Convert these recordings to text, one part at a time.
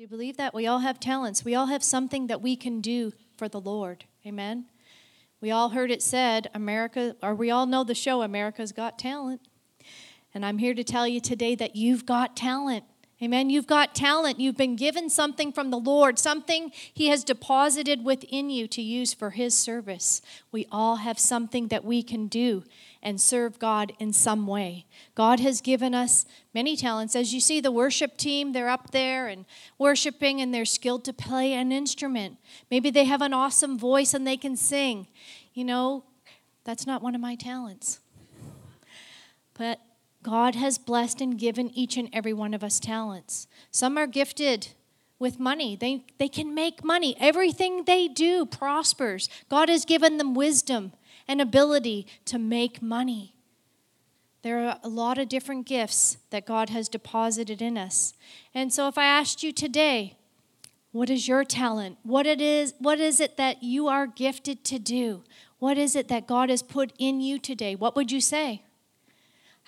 Do you believe that? We all have talents. We all have something that we can do for the Lord. Amen. We all heard it said, America, or we all know the show, America's Got Talent. And I'm here to tell you today that you've got talent. Amen. You've got talent. You've been given something from the Lord, something He has deposited within you to use for His service. We all have something that we can do and serve God in some way. God has given us many talents. As you see, the worship team, they're up there and worshiping and they're skilled to play an instrument. Maybe they have an awesome voice and they can sing. You know, that's not one of my talents. But God has blessed and given each and every one of us talents. Some are gifted with money. They, they can make money. Everything they do prospers. God has given them wisdom and ability to make money. There are a lot of different gifts that God has deposited in us. And so if I asked you today, what is your talent? What it is what is it that you are gifted to do? What is it that God has put in you today? What would you say?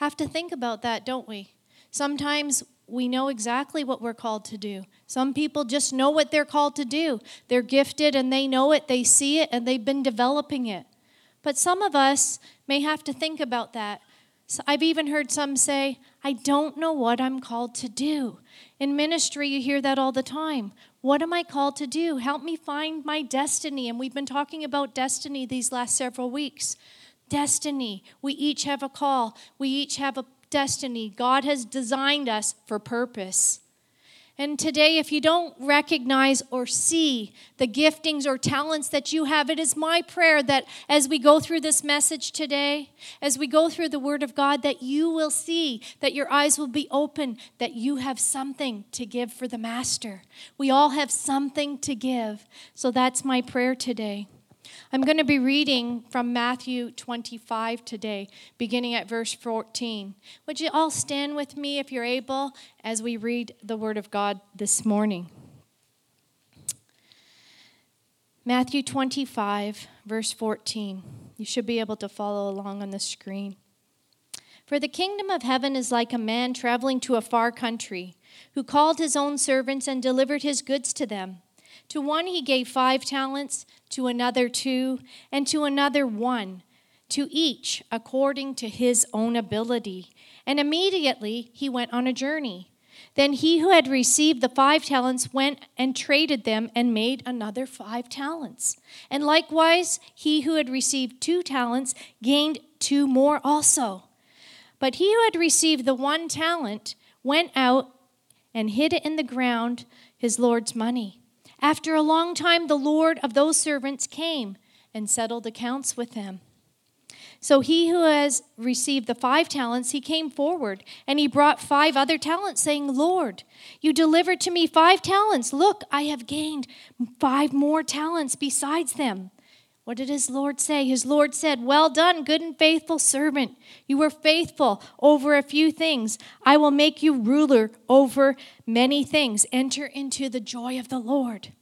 Have to think about that, don't we? Sometimes we know exactly what we're called to do. Some people just know what they're called to do. They're gifted and they know it, they see it, and they've been developing it. But some of us may have to think about that. So I've even heard some say, I don't know what I'm called to do. In ministry, you hear that all the time. What am I called to do? Help me find my destiny. And we've been talking about destiny these last several weeks destiny. We each have a call, we each have a destiny. God has designed us for purpose. And today, if you don't recognize or see the giftings or talents that you have, it is my prayer that as we go through this message today, as we go through the Word of God, that you will see, that your eyes will be open, that you have something to give for the Master. We all have something to give. So that's my prayer today. I'm going to be reading from Matthew 25 today, beginning at verse 14. Would you all stand with me if you're able as we read the Word of God this morning? Matthew 25, verse 14. You should be able to follow along on the screen. For the kingdom of heaven is like a man traveling to a far country, who called his own servants and delivered his goods to them. To one he gave five talents, to another two, and to another one, to each according to his own ability. And immediately he went on a journey. Then he who had received the five talents went and traded them and made another five talents. And likewise, he who had received two talents gained two more also. But he who had received the one talent went out and hid it in the ground, his Lord's money. After a long time, the Lord of those servants came and settled accounts with them. So he who has received the five talents, he came forward, and he brought five other talents, saying, Lord, you delivered to me five talents. Look, I have gained five more talents besides them. What did his Lord say? His Lord said, Well done, good and faithful servant. You were faithful over a few things. I will make you ruler over many things. Enter into the joy of the Lord.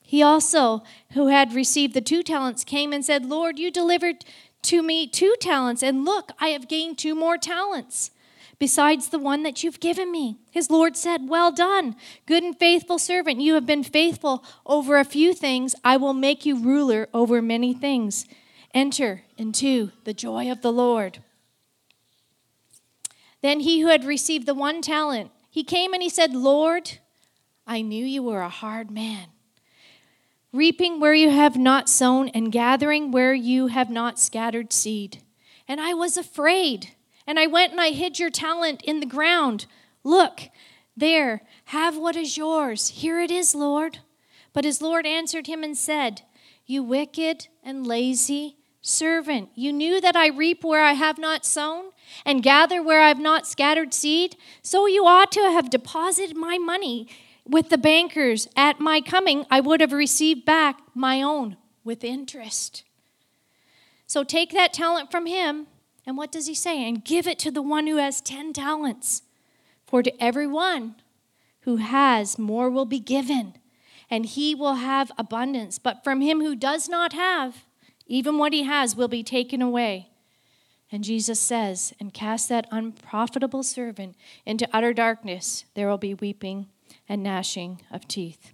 He also, who had received the two talents, came and said, Lord, you delivered to me two talents, and look, I have gained two more talents besides the one that you've given me. His Lord said, Well done, good and faithful servant. You have been faithful over a few things. I will make you ruler over many things. Enter into the joy of the Lord. Then he who had received the one talent, he came and he said, Lord, I knew you were a hard man, reaping where you have not sown and gathering where you have not scattered seed. And I was afraid and I went and I hid your talent in the ground. Look, there, have what is yours. Here it is, Lord. But his Lord answered him and said, You wicked and lazy servant, you knew that I reap where I have not sown and gather where I have not scattered seed. So you ought to have deposited my money with the bankers. At my coming, I would have received back my own with interest. So take that talent from him and what does he say? And give it to the one who has 10 talents. For to everyone who has, more will be given, and he will have abundance. But from him who does not have, even what he has will be taken away. And Jesus says, And cast that unprofitable servant into utter darkness. There will be weeping and gnashing of teeth.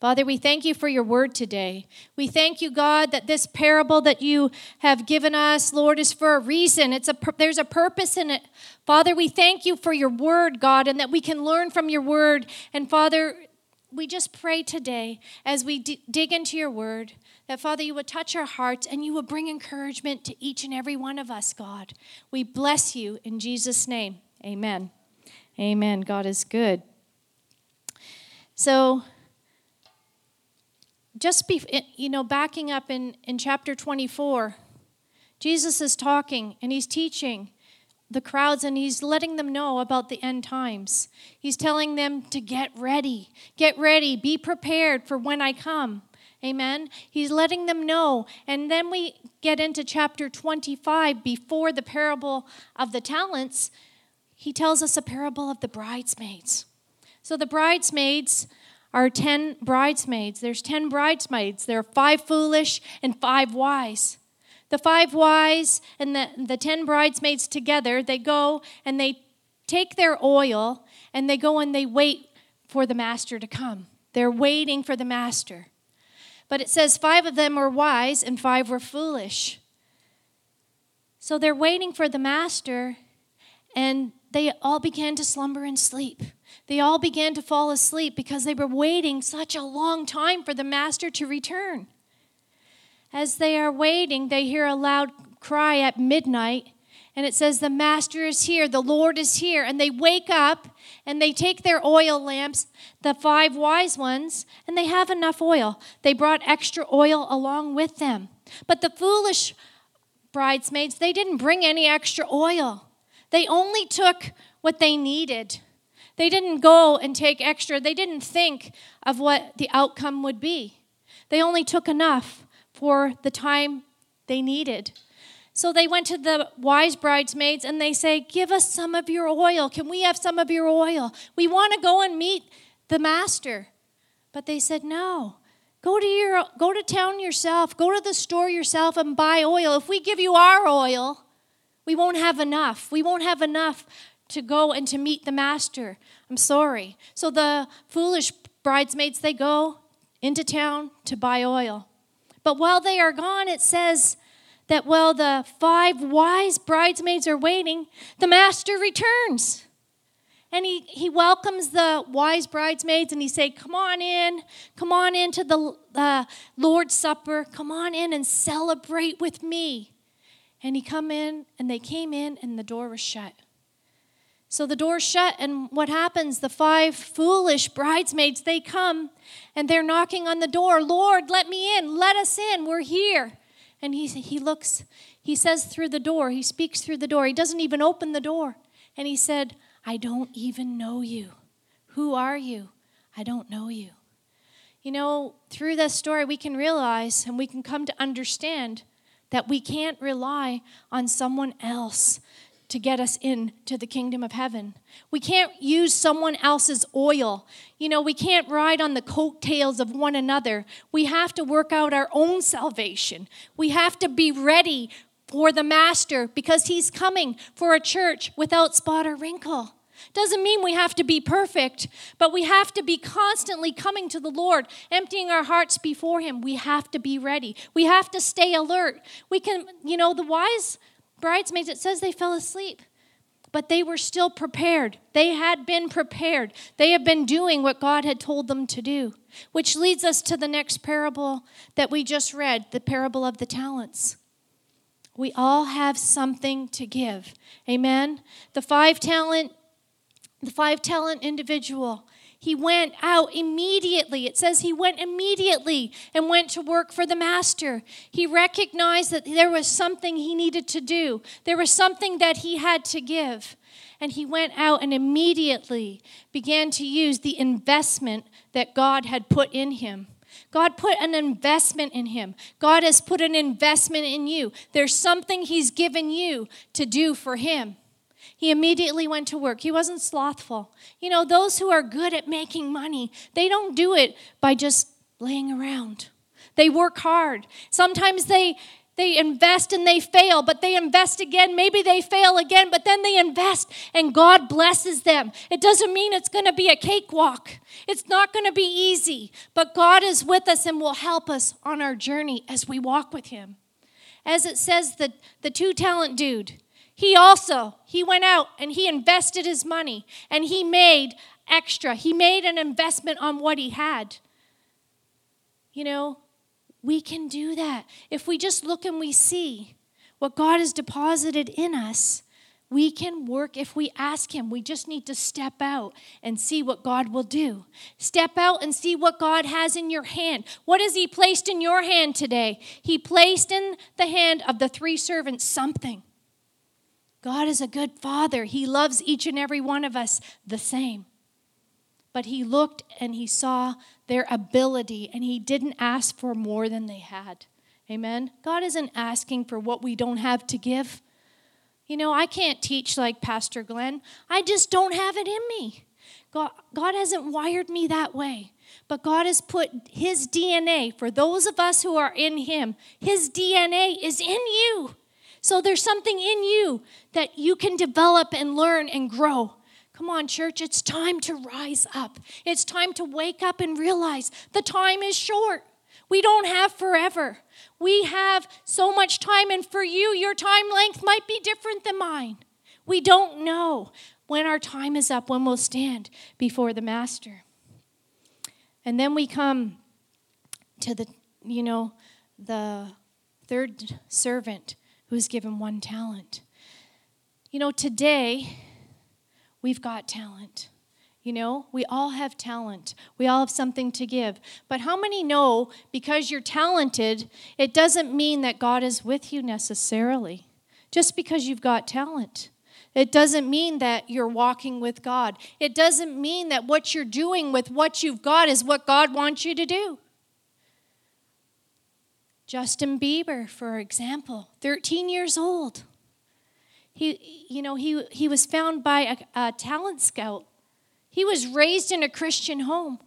Father, we thank you for your word today. We thank you, God, that this parable that you have given us, Lord, is for a reason. It's a there's a purpose in it. Father, we thank you for your word, God, and that we can learn from your word. And Father, we just pray today as we d- dig into your word that, Father, you would touch our hearts and you would bring encouragement to each and every one of us, God. We bless you in Jesus' name. Amen. Amen. God is good. So, just be, you know, backing up in, in chapter 24, Jesus is talking and he's teaching the crowds and he's letting them know about the end times. He's telling them to get ready, get ready, be prepared for when I come. Amen. He's letting them know. And then we get into chapter 25 before the parable of the talents. He tells us a parable of the bridesmaids. So the bridesmaids are 10 bridesmaids. There's 10 bridesmaids. There are five foolish and five wise. The five wise and the, the 10 bridesmaids together, they go and they take their oil and they go and they wait for the master to come. They're waiting for the master. But it says five of them were wise and five were foolish. So they're waiting for the master, and they all began to slumber and sleep. They all began to fall asleep because they were waiting such a long time for the master to return. As they are waiting, they hear a loud cry at midnight, and it says, The master is here, the Lord is here. And they wake up and they take their oil lamps, the five wise ones, and they have enough oil. They brought extra oil along with them. But the foolish bridesmaids, they didn't bring any extra oil, they only took what they needed. They didn't go and take extra, they didn't think of what the outcome would be. They only took enough for the time they needed. So they went to the wise bridesmaids and they say, Give us some of your oil. Can we have some of your oil? We want to go and meet the master. But they said, No. Go to your go to town yourself. Go to the store yourself and buy oil. If we give you our oil, we won't have enough. We won't have enough to go and to meet the master. I'm sorry. So the foolish bridesmaids, they go into town to buy oil. But while they are gone, it says that while the five wise bridesmaids are waiting, the master returns. And he, he welcomes the wise bridesmaids and he say, Come on in, come on into the uh, Lord's Supper, come on in and celebrate with me. And he come in, and they came in, and the door was shut. So the door's shut, and what happens? The five foolish bridesmaids, they come and they're knocking on the door. Lord, let me in. Let us in. We're here. And he, he looks, he says through the door, he speaks through the door. He doesn't even open the door. And he said, I don't even know you. Who are you? I don't know you. You know, through this story, we can realize and we can come to understand that we can't rely on someone else to get us into the kingdom of heaven. We can't use someone else's oil. You know, we can't ride on the coattails of one another. We have to work out our own salvation. We have to be ready for the master because he's coming for a church without spot or wrinkle. Doesn't mean we have to be perfect, but we have to be constantly coming to the Lord, emptying our hearts before Him. We have to be ready. We have to stay alert. We can, you know, the wise bridesmaids, it says they fell asleep. But they were still prepared. They had been prepared. They had been doing what God had told them to do. Which leads us to the next parable that we just read the parable of the talents. We all have something to give. Amen. The five talent the five talent individual he went out immediately. It says he went immediately and went to work for the master. He recognized that there was something he needed to do, there was something that he had to give. And he went out and immediately began to use the investment that God had put in him. God put an investment in him. God has put an investment in you. There's something he's given you to do for him. He immediately went to work. He wasn't slothful. You know, those who are good at making money, they don't do it by just laying around. They work hard. Sometimes they they invest and they fail, but they invest again. Maybe they fail again, but then they invest and God blesses them. It doesn't mean it's going to be a cakewalk. It's not going to be easy, but God is with us and will help us on our journey as we walk with Him. As it says, the, the two talent dude, he also he went out and he invested his money and he made extra. He made an investment on what he had. You know, we can do that. If we just look and we see what God has deposited in us, we can work if we ask Him. We just need to step out and see what God will do. Step out and see what God has in your hand. What has He placed in your hand today? He placed in the hand of the three servants something. God is a good Father, He loves each and every one of us the same. But He looked and He saw their ability, and He didn't ask for more than they had. Amen. God isn't asking for what we don't have to give. You know, I can't teach like Pastor Glenn, I just don't have it in me. God, God hasn't wired me that way. But God has put His DNA, for those of us who are in Him, His DNA is in you. So there's something in you that you can develop and learn and grow. Come on, church, it's time to rise up. It's time to wake up and realize the time is short. We don't have forever. We have so much time, and for you, your time length might be different than mine. We don't know when our time is up, when we'll stand before the Master. And then we come to the, you know, the third servant who was given one talent. You know, today, we've got talent. You know, we all have talent. We all have something to give. But how many know because you're talented, it doesn't mean that God is with you necessarily? Just because you've got talent. It doesn't mean that you're walking with God. It doesn't mean that what you're doing with what you've got is what God wants you to do. Justin Bieber, for example, 13 years old. He, you know, he, he was found by a, a talent scout. He was raised in a Christian home.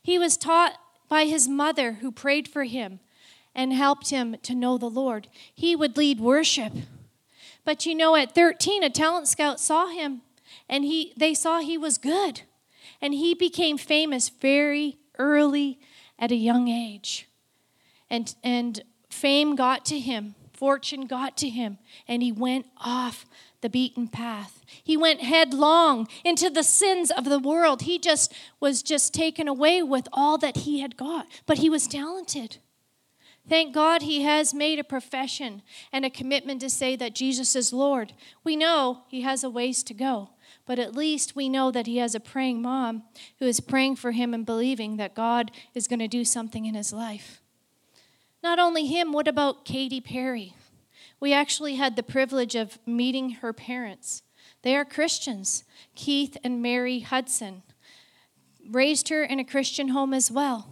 He was taught by his mother who prayed for him and helped him to know the Lord. He would lead worship. But you know, at 13, a talent scout saw him and he, they saw he was good. And he became famous very early at a young age. And, and fame got to him fortune got to him and he went off the beaten path. He went headlong into the sins of the world. He just was just taken away with all that he had got, but he was talented. Thank God he has made a profession and a commitment to say that Jesus is Lord. We know he has a ways to go, but at least we know that he has a praying mom who is praying for him and believing that God is going to do something in his life. Not only him, what about Katy Perry? We actually had the privilege of meeting her parents. They are Christians, Keith and Mary Hudson. Raised her in a Christian home as well.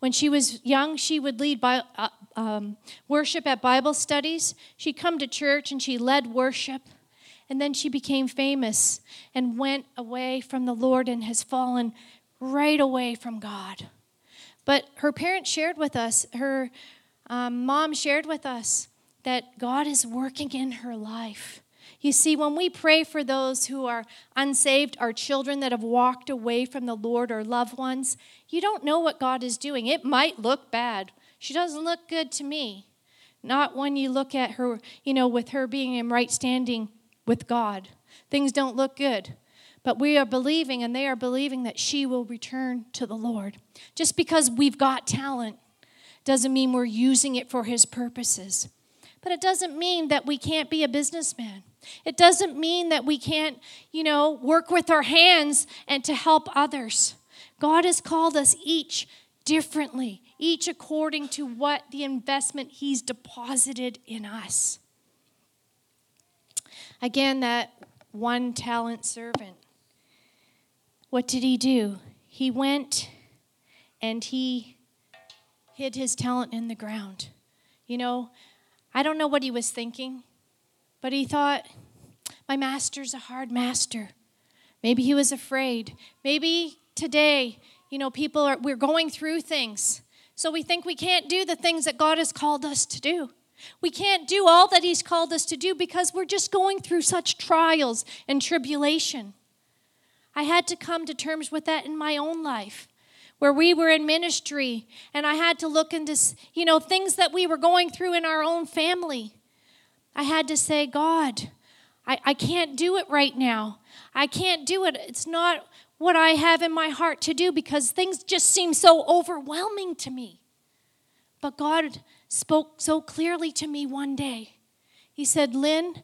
When she was young, she would lead by, uh, um, worship at Bible studies. She'd come to church and she led worship. And then she became famous and went away from the Lord and has fallen right away from God. But her parents shared with us, her, um, mom shared with us that God is working in her life. You see, when we pray for those who are unsaved, our children that have walked away from the Lord or loved ones, you don't know what God is doing. It might look bad. She doesn't look good to me. Not when you look at her, you know, with her being in right standing with God. Things don't look good. But we are believing, and they are believing that she will return to the Lord. Just because we've got talent doesn't mean we're using it for His purposes. But it doesn't mean that we can't be a businessman. It doesn't mean that we can't, you know, work with our hands and to help others. God has called us each differently, each according to what the investment He's deposited in us. Again, that one talent servant. What did he do? He went and he hid his talent in the ground. You know, I don't know what he was thinking, but he thought, my master's a hard master. Maybe he was afraid. Maybe today, you know, people are, we're going through things. So we think we can't do the things that God has called us to do. We can't do all that He's called us to do because we're just going through such trials and tribulation. I had to come to terms with that in my own life where we were in ministry and I had to look into, you know, things that we were going through in our own family. I had to say, God, I, I can't do it right now. I can't do it. It's not what I have in my heart to do because things just seem so overwhelming to me. But God spoke so clearly to me one day. He said, Lynn,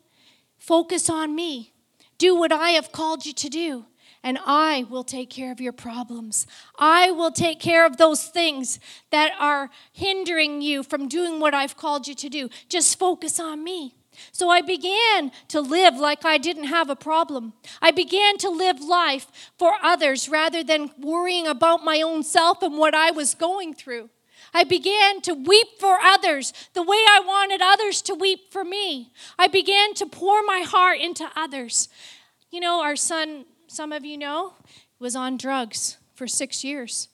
focus on me. Do what I have called you to do and I will take care of your problems. I will take care of those things that are hindering you from doing what I've called you to do. Just focus on me. So I began to live like I didn't have a problem. I began to live life for others rather than worrying about my own self and what I was going through. I began to weep for others the way I wanted others to weep for me. I began to pour my heart into others. You know, our son some of you know, was on drugs for six years.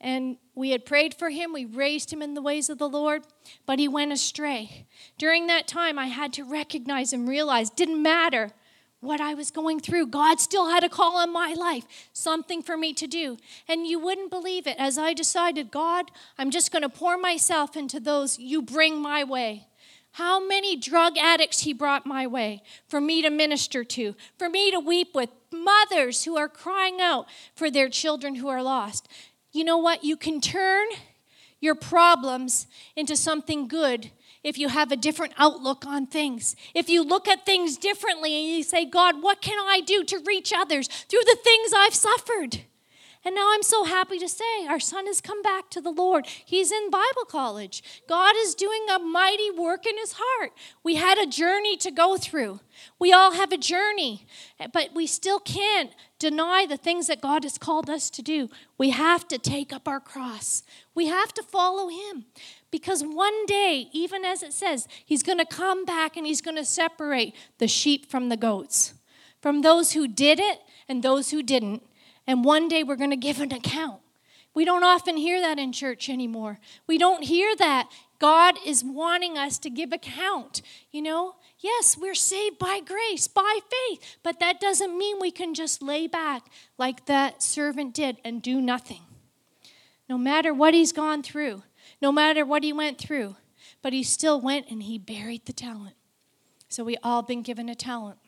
And we had prayed for him, we raised him in the ways of the Lord, but he went astray. During that time, I had to recognize and realize didn't matter what I was going through. God still had a call on my life, something for me to do. And you wouldn't believe it. As I decided, God, I'm just going to pour myself into those you bring my way. How many drug addicts he brought my way for me to minister to, for me to weep with, mothers who are crying out for their children who are lost. You know what? You can turn your problems into something good if you have a different outlook on things. If you look at things differently and you say, God, what can I do to reach others through the things I've suffered? And now I'm so happy to say our son has come back to the Lord. He's in Bible college. God is doing a mighty work in his heart. We had a journey to go through. We all have a journey, but we still can't deny the things that God has called us to do. We have to take up our cross, we have to follow him. Because one day, even as it says, he's going to come back and he's going to separate the sheep from the goats, from those who did it and those who didn't and one day we're going to give an account. We don't often hear that in church anymore. We don't hear that. God is wanting us to give account. You know, yes, we're saved by grace, by faith, but that doesn't mean we can just lay back like that servant did and do nothing. No matter what he's gone through, no matter what he went through, but he still went and he buried the talent. So we all been given a talent.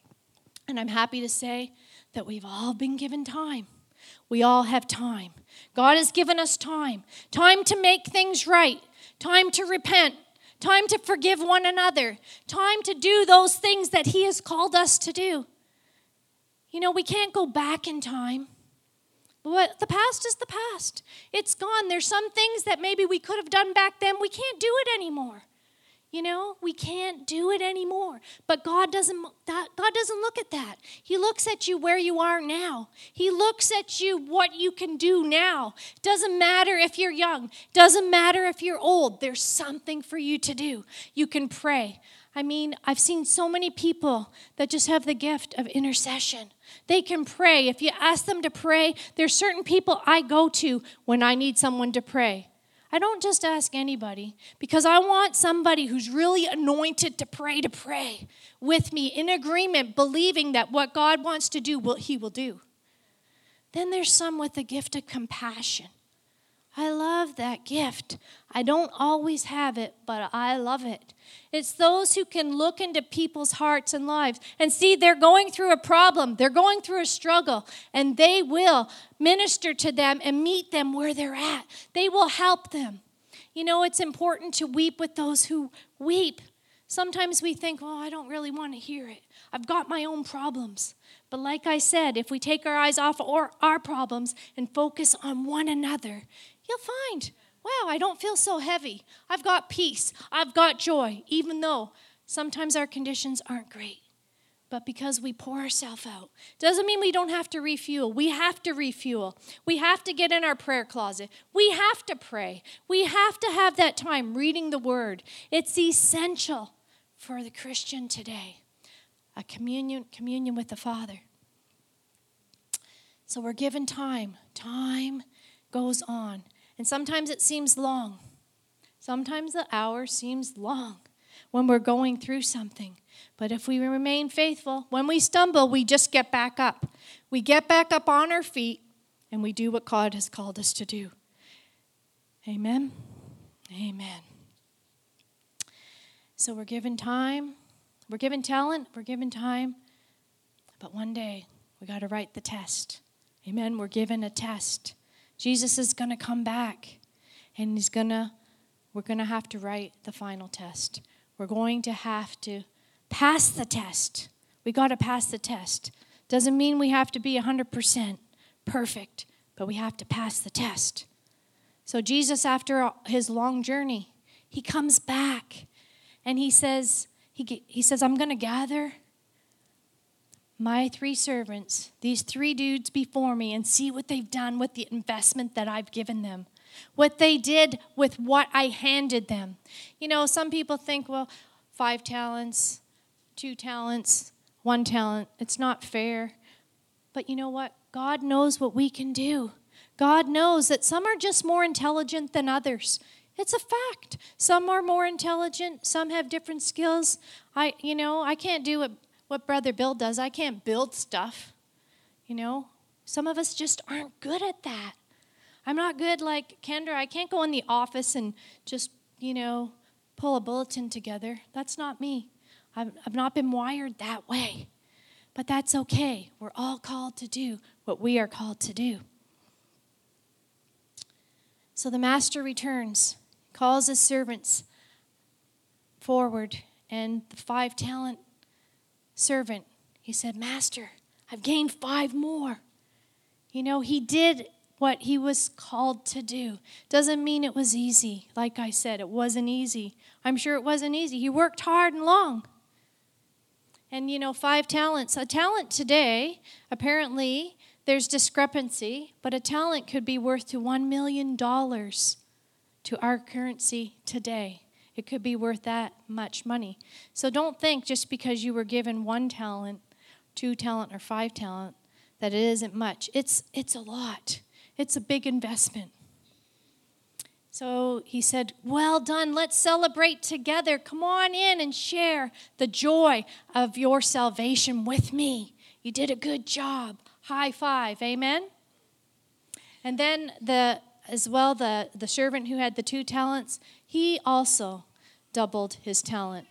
And I'm happy to say that we've all been given time. We all have time. God has given us time time to make things right, time to repent, time to forgive one another, time to do those things that He has called us to do. You know, we can't go back in time. But the past is the past. It's gone. There's some things that maybe we could have done back then. We can't do it anymore. You know, we can't do it anymore. But God doesn't God doesn't look at that. He looks at you where you are now. He looks at you what you can do now. Doesn't matter if you're young, doesn't matter if you're old. There's something for you to do. You can pray. I mean, I've seen so many people that just have the gift of intercession. They can pray. If you ask them to pray, there's certain people I go to when I need someone to pray. I don't just ask anybody because I want somebody who's really anointed to pray to pray with me in agreement, believing that what God wants to do, will, He will do. Then there's some with the gift of compassion. I love that gift. I don't always have it, but I love it. It's those who can look into people's hearts and lives and see they're going through a problem, they're going through a struggle, and they will minister to them and meet them where they're at. They will help them. You know, it's important to weep with those who weep. Sometimes we think, oh, I don't really want to hear it. I've got my own problems. But like I said, if we take our eyes off our, our problems and focus on one another, you'll find, wow, I don't feel so heavy. I've got peace. I've got joy, even though sometimes our conditions aren't great. But because we pour ourselves out, doesn't mean we don't have to refuel. We have to refuel. We have to get in our prayer closet. We have to pray. We have to have that time reading the word. It's essential for the Christian today. A communion communion with the Father. So we're given time. Time goes on. And sometimes it seems long. Sometimes the hour seems long. when we're going through something. But if we remain faithful, when we stumble, we just get back up. We get back up on our feet and we do what God has called us to do. Amen. Amen. So we're given time, we're given talent, we're given time, but one day we got to write the test. Amen. We're given a test. Jesus is going to come back and he's going to we're going to have to write the final test. We're going to have to pass the test. We got to pass the test. Doesn't mean we have to be 100% perfect, but we have to pass the test. So, Jesus, after his long journey, he comes back and he says, he, he says, I'm going to gather my three servants, these three dudes before me, and see what they've done with the investment that I've given them, what they did with what I handed them. You know, some people think, well, five talents, two talents, one talent, it's not fair. But you know what? God knows what we can do. God knows that some are just more intelligent than others. It's a fact. Some are more intelligent, some have different skills. I you know, I can't do what what brother Bill does. I can't build stuff. You know, some of us just aren't good at that. I'm not good like Kendra. I can't go in the office and just, you know, pull a bulletin together. That's not me. I've, I've not been wired that way. But that's okay. We're all called to do what we are called to do. So the master returns, calls his servants forward, and the five talent servant, he said, Master, I've gained five more. You know, he did what he was called to do. Doesn't mean it was easy. Like I said, it wasn't easy. I'm sure it wasn't easy. He worked hard and long. And you know, five talents. A talent today, apparently, there's discrepancy, but a talent could be worth to $1 million to our currency today. It could be worth that much money. So don't think just because you were given one talent, two talent, or five talent that it isn't much. It's, it's a lot, it's a big investment. So he said, Well done. Let's celebrate together. Come on in and share the joy of your salvation with me. You did a good job. High five. Amen. And then the as well the, the servant who had the two talents, he also doubled his talent.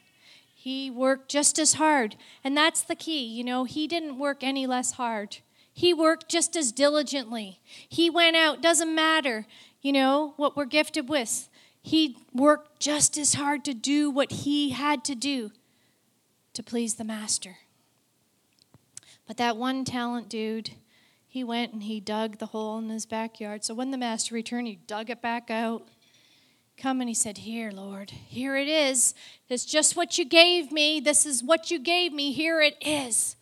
He worked just as hard. And that's the key. You know, he didn't work any less hard. He worked just as diligently. He went out, doesn't matter, you know, what we're gifted with. He worked just as hard to do what he had to do to please the master. But that one talent dude, he went and he dug the hole in his backyard. So when the master returned, he dug it back out come and he said, Here, Lord, here it is. It's just what you gave me. This is what you gave me. Here it is.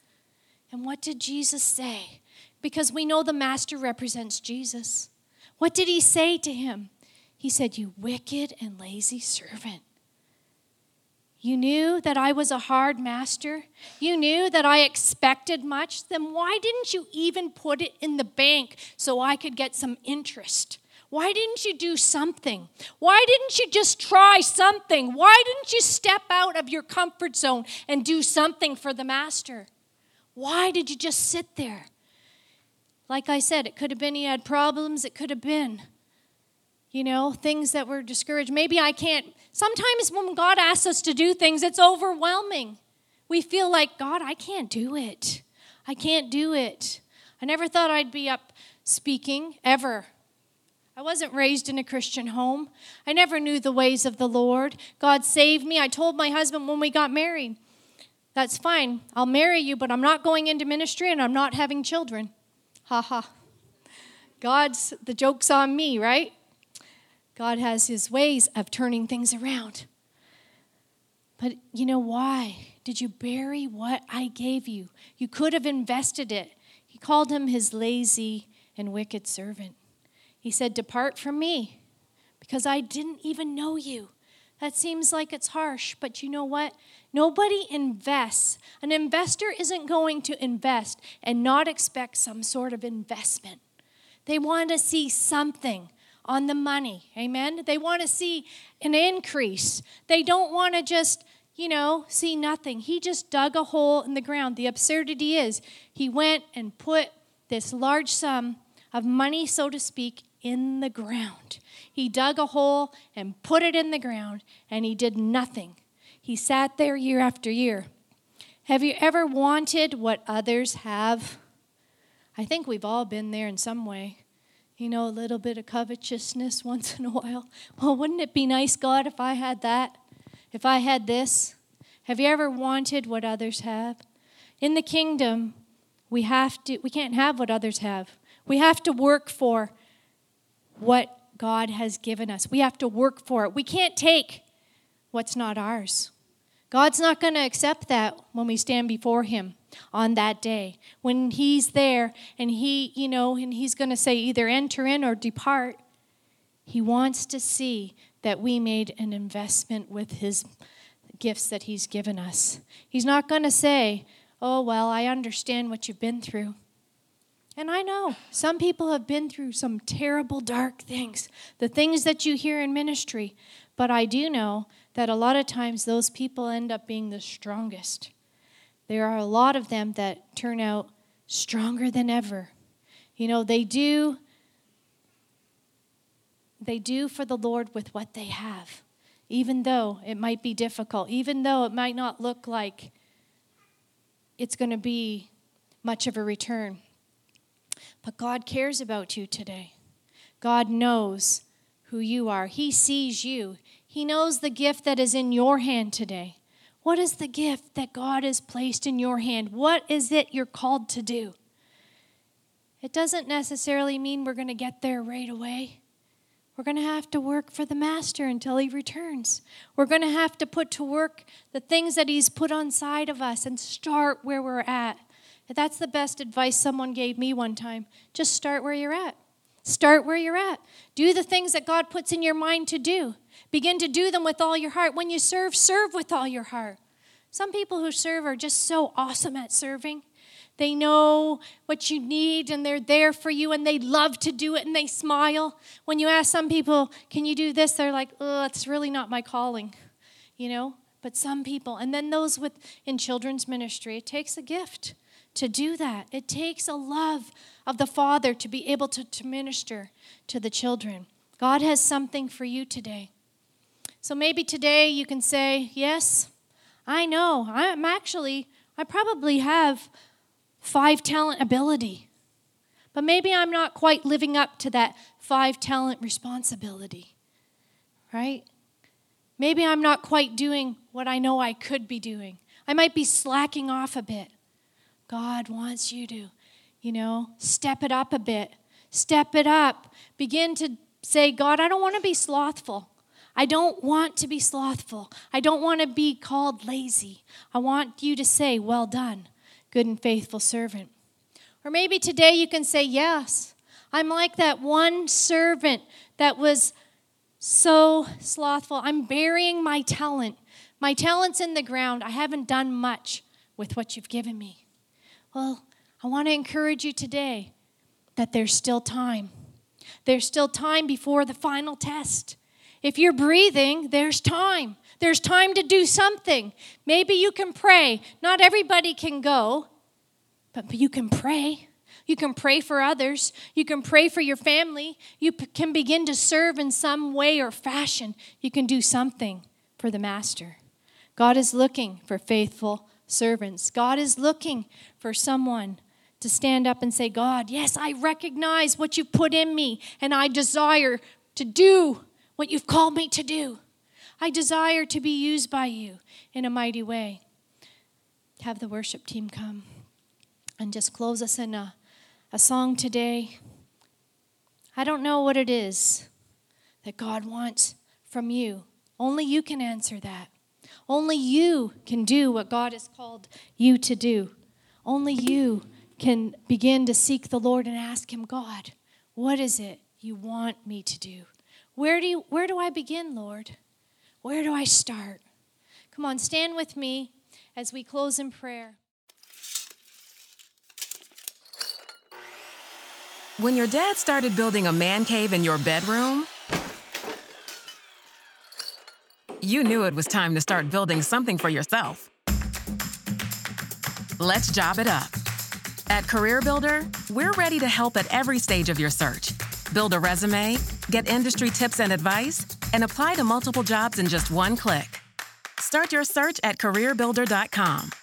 And what did Jesus say? Because we know the Master represents Jesus. What did he say to him? He said, You wicked and lazy servant. You knew that I was a hard master. You knew that I expected much. Then why didn't you even put it in the bank so I could get some interest? Why didn't you do something? Why didn't you just try something? Why didn't you step out of your comfort zone and do something for the master? Why did you just sit there? Like I said, it could have been he had problems, it could have been, you know, things that were discouraged. Maybe I can't. Sometimes when God asks us to do things, it's overwhelming. We feel like, God, I can't do it. I can't do it. I never thought I'd be up speaking ever. I wasn't raised in a Christian home. I never knew the ways of the Lord. God saved me. I told my husband when we got married, that's fine. I'll marry you, but I'm not going into ministry and I'm not having children. Ha ha. God's, the joke's on me, right? God has his ways of turning things around. But you know why? Did you bury what I gave you? You could have invested it. He called him his lazy and wicked servant. He said, Depart from me, because I didn't even know you. That seems like it's harsh, but you know what? Nobody invests. An investor isn't going to invest and not expect some sort of investment. They want to see something. on the money. Amen. They want to see an increase. They don't want to just, you know, see nothing. He just dug a hole in the ground. The absurdity is he went and put this large sum of money, so to speak, in the ground. He dug a hole and put it in the ground, and he did nothing. He sat there year after year. Have you ever wanted what others have? I think we've all been there in some way. You know, a little bit of covetousness once in a while. Well, wouldn't it be nice, God, if I had that? If I had this? Have you ever wanted what others have? In the kingdom, we have to we can't have what others have. We have to work for what God has given us. We have to work for it. We can't take what's not ours. God's not going to accept that when we stand before Him on that day. When He's there and He, you know, and He's going to say either enter in or depart, He wants to see that we made an investment with His gifts that He's given us. He's not going to say, oh, well, I understand what you've been through. And I know some people have been through some terrible, dark things, the things that you hear in ministry. But I do know that a lot of times those people end up being the strongest. There are a lot of them that turn out stronger than ever. You know, they do they do for the Lord with what they have. Even though it might be difficult, even though it might not look like it's going to be much of a return. But God cares about you today. God knows who you are. He sees you. He knows the gift that is in your hand today. What is the gift that God has placed in your hand? What is it you're called to do? It doesn't necessarily mean we're going to get there right away. We're going to have to work for the Master until He returns. We're going to have to put to work the things that He's put on side of us and start where we're at. That's the best advice someone gave me one time. Just start where you're at. Start where you're at. Do the things that God puts in your mind to do. Begin to do them with all your heart. When you serve, serve with all your heart. Some people who serve are just so awesome at serving. They know what you need and they're there for you and they love to do it and they smile. When you ask some people, Can you do this? They're like, Oh, really not my calling, you know? But some people, and then those with in children's ministry, it takes a gift to do that. It takes a love of the Father to be able to, to minister to the children. God has something for you today. So maybe today you can say, Yes, I know. I'm actually, I probably have five talent ability. But maybe I'm not quite living up to that five talent responsibility, right? Maybe I'm not quite doing what I know I could be doing. I might be slacking off a bit. God wants you to, you know, step it up a bit. Step it up. Begin to say, God, I don't want to be slothful. I don't want to be slothful. I don't want to be called lazy. I want you to say, Well done, good and faithful servant. Or maybe today you can say, Yes, I'm like that one servant that was so slothful. I'm burying my talent. My talent's in the ground. I haven't done much with what you've given me. Well, I want to encourage you today that there's still time. There's still time before the final test. If you're breathing, there's time. There's time to do something. Maybe you can pray. Not everybody can go, but you can pray. You can pray for others. You can pray for your family. You p- can begin to serve in some way or fashion. You can do something for the Master. God is looking for faithful servants. God is looking for someone to stand up and say, God, yes, I recognize what you've put in me, and I desire to do what you've called me to do. I desire to be used by you in a mighty way. Have the worship team come and just close us in a, a song today. I don't know what it is that God wants from you. Only you can answer that. Only you can do what God has called you to do. Only you can begin to seek the Lord and ask Him, God, what is it you want me to do? Where do, you, where do I begin, Lord? Where do I start? Come on, stand with me as we close in prayer. When your dad started building a man cave in your bedroom, you knew it was time to start building something for yourself. Let's job it up. At CareerBuilder, we're ready to help at every stage of your search. Build a resume, get industry tips and advice, and apply to multiple jobs in just one click. Start your search at CareerBuilder.com.